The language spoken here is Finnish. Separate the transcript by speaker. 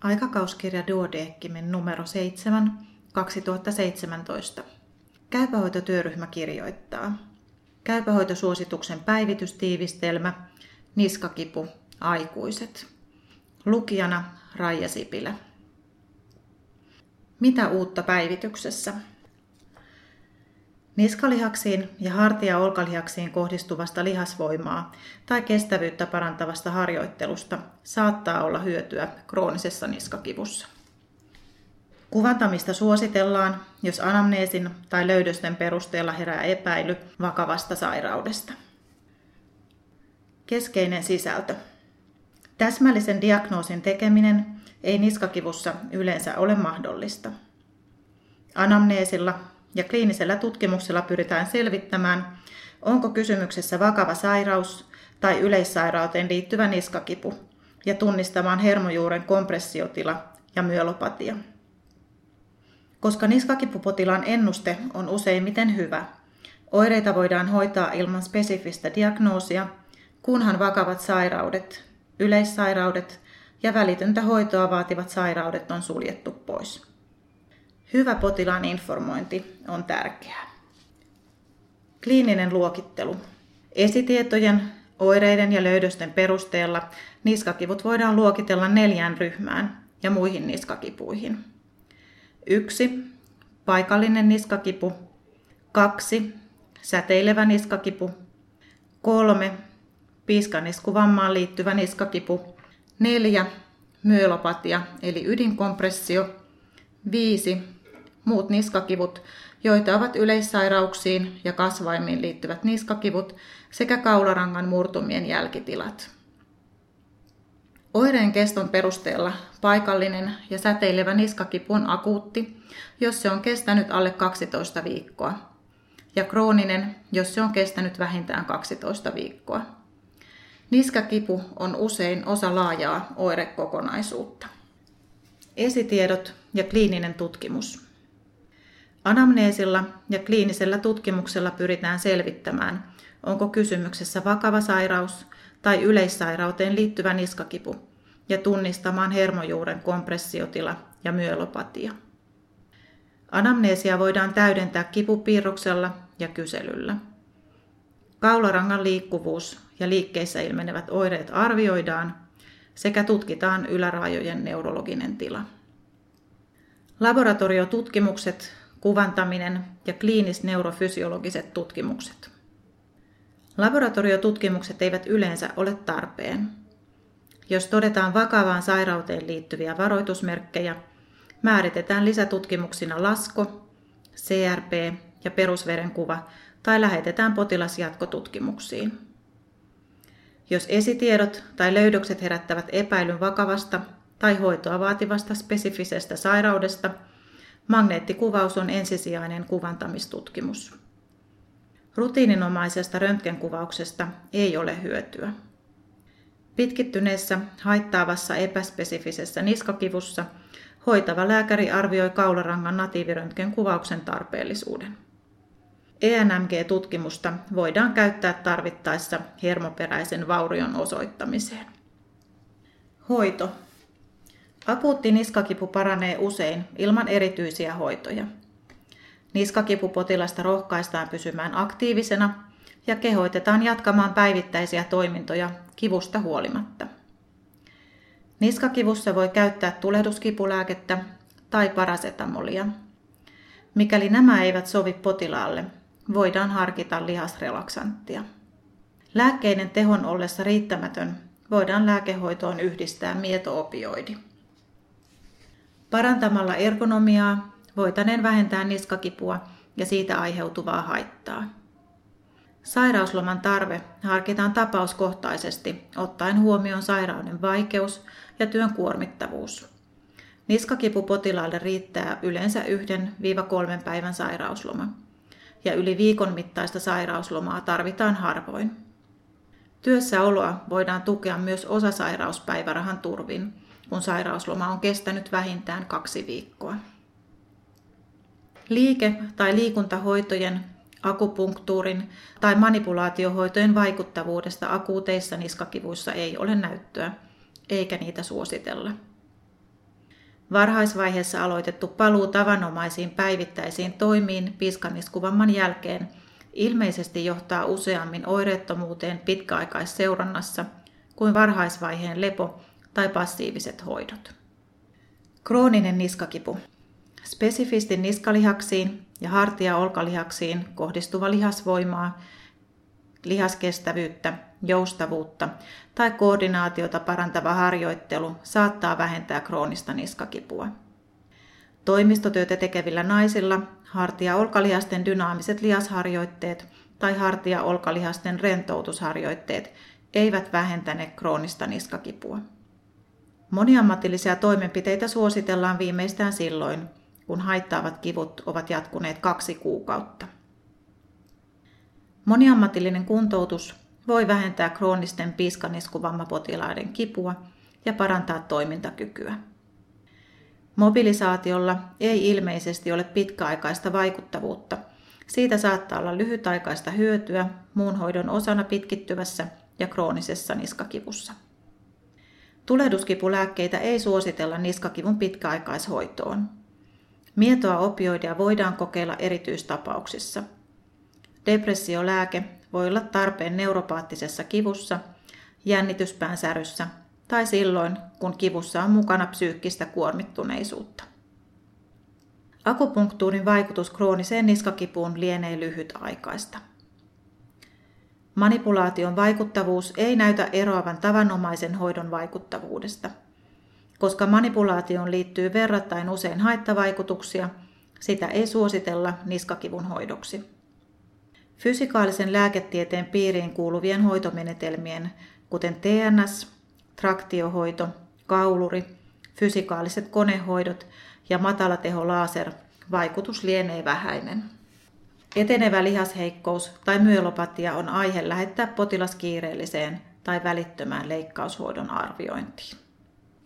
Speaker 1: Aikakauskirja Duodeckimin numero 7, 2017. Käypähoitotyöryhmä kirjoittaa. Käypähoitosuosituksen päivitystiivistelmä, niskakipu, aikuiset. Lukijana Raija Sipilä. Mitä uutta päivityksessä? Niskalihaksiin ja hartia-olkalihaksiin kohdistuvasta lihasvoimaa tai kestävyyttä parantavasta harjoittelusta saattaa olla hyötyä kroonisessa niskakivussa. Kuvantamista suositellaan, jos anamneesin tai löydösten perusteella herää epäily vakavasta sairaudesta. Keskeinen sisältö. Täsmällisen diagnoosin tekeminen ei niskakivussa yleensä ole mahdollista. Anamneesilla ja kliinisellä tutkimuksella pyritään selvittämään, onko kysymyksessä vakava sairaus tai yleissairauteen liittyvä niskakipu ja tunnistamaan hermojuuren kompressiotila ja myelopatia. Koska niskakipupotilaan ennuste on useimmiten hyvä, oireita voidaan hoitaa ilman spesifistä diagnoosia, kunhan vakavat sairaudet, yleissairaudet ja välitöntä hoitoa vaativat sairaudet on suljettu pois. Hyvä potilaan informointi on tärkeää. Kliininen luokittelu. Esitietojen, oireiden ja löydösten perusteella niskakivut voidaan luokitella neljään ryhmään ja muihin niskakipuihin. 1. Paikallinen niskakipu. 2. Säteilevä niskakipu. 3. Piiskaniskuvammaan liittyvä niskakipu. 4. Myelopatia eli ydinkompressio. 5 muut niskakivut, joita ovat yleissairauksiin ja kasvaimiin liittyvät niskakivut sekä kaularangan murtumien jälkitilat. Oireen keston perusteella paikallinen ja säteilevä niskakipu on akuutti, jos se on kestänyt alle 12 viikkoa, ja krooninen, jos se on kestänyt vähintään 12 viikkoa. Niskakipu on usein osa laajaa oirekokonaisuutta. Esitiedot ja kliininen tutkimus. Anamneesilla ja kliinisellä tutkimuksella pyritään selvittämään, onko kysymyksessä vakava sairaus tai yleissairauteen liittyvä niskakipu ja tunnistamaan hermojuuren kompressiotila ja myelopatia. Anamneesia voidaan täydentää kipupiirroksella ja kyselyllä. Kaularangan liikkuvuus ja liikkeissä ilmenevät oireet arvioidaan sekä tutkitaan yläraajojen neurologinen tila. Laboratoriotutkimukset kuvantaminen ja kliinis-neurofysiologiset tutkimukset. Laboratoriotutkimukset eivät yleensä ole tarpeen. Jos todetaan vakavaan sairauteen liittyviä varoitusmerkkejä, määritetään lisätutkimuksina lasko, CRP ja perusverenkuva tai lähetetään potilas jatkotutkimuksiin. Jos esitiedot tai löydökset herättävät epäilyn vakavasta tai hoitoa vaativasta spesifisestä sairaudesta – Magneettikuvaus on ensisijainen kuvantamistutkimus. Rutiininomaisesta röntgenkuvauksesta ei ole hyötyä. Pitkittyneessä haittaavassa epäspesifisessä niskakivussa hoitava lääkäri arvioi kaularangan natiiviröntgenkuvauksen tarpeellisuuden. ENMG-tutkimusta voidaan käyttää tarvittaessa hermoperäisen vaurion osoittamiseen. Hoito Akuutti niskakipu paranee usein ilman erityisiä hoitoja. Niskakipupotilasta rohkaistaan pysymään aktiivisena ja kehoitetaan jatkamaan päivittäisiä toimintoja kivusta huolimatta. Niskakivussa voi käyttää tulehduskipulääkettä tai parasetamolia. Mikäli nämä eivät sovi potilaalle, voidaan harkita lihasrelaksanttia. Lääkkeiden tehon ollessa riittämätön voidaan lääkehoitoon yhdistää mietoopioidi. Parantamalla ergonomiaa voitaneen vähentää niskakipua ja siitä aiheutuvaa haittaa. Sairausloman tarve harkitaan tapauskohtaisesti ottaen huomioon sairauden vaikeus ja työn kuormittavuus. Niskakipu potilaalle riittää yleensä 1-3 päivän sairausloma ja yli viikon mittaista sairauslomaa tarvitaan harvoin. Työssäoloa voidaan tukea myös osasairauspäivärahan turvin, kun sairausloma on kestänyt vähintään kaksi viikkoa. Liike- tai liikuntahoitojen, akupunktuurin tai manipulaatiohoitojen vaikuttavuudesta akuuteissa niskakivuissa ei ole näyttöä, eikä niitä suositella. Varhaisvaiheessa aloitettu paluu tavanomaisiin päivittäisiin toimiin piskaniskuvamman jälkeen ilmeisesti johtaa useammin oireettomuuteen pitkäaikaisseurannassa kuin varhaisvaiheen lepo tai passiiviset hoidot. Krooninen niskakipu. Spesifisti niskalihaksiin ja hartia-olkalihaksiin kohdistuva lihasvoimaa, lihaskestävyyttä, joustavuutta tai koordinaatiota parantava harjoittelu saattaa vähentää kroonista niskakipua. Toimistotyötä tekevillä naisilla hartia-olkalihasten dynaamiset lihasharjoitteet tai hartia-olkalihasten rentoutusharjoitteet eivät vähentäne kroonista niskakipua. Moniammatillisia toimenpiteitä suositellaan viimeistään silloin, kun haittaavat kivut ovat jatkuneet kaksi kuukautta. Moniammatillinen kuntoutus voi vähentää kroonisten piiskaniskuvammapotilaiden kipua ja parantaa toimintakykyä. Mobilisaatiolla ei ilmeisesti ole pitkäaikaista vaikuttavuutta. Siitä saattaa olla lyhytaikaista hyötyä muun hoidon osana pitkittyvässä ja kroonisessa niskakivussa. Tulehduskipulääkkeitä ei suositella niskakivun pitkäaikaishoitoon. Mietoa opioidia voidaan kokeilla erityistapauksissa. Depressiolääke voi olla tarpeen neuropaattisessa kivussa, jännityspäänsäryssä tai silloin, kun kivussa on mukana psyykkistä kuormittuneisuutta. Akupunktuurin vaikutus krooniseen niskakipuun lienee lyhytaikaista. Manipulaation vaikuttavuus ei näytä eroavan tavanomaisen hoidon vaikuttavuudesta. Koska manipulaatioon liittyy verrattain usein haittavaikutuksia, sitä ei suositella niskakivun hoidoksi. Fysikaalisen lääketieteen piiriin kuuluvien hoitomenetelmien, kuten TNS, traktiohoito, kauluri, fysikaaliset konehoidot ja matalateho laser, vaikutus lienee vähäinen. Etenevä lihasheikkous tai myelopatia on aihe lähettää potilas kiireelliseen tai välittömään leikkaushoidon arviointiin.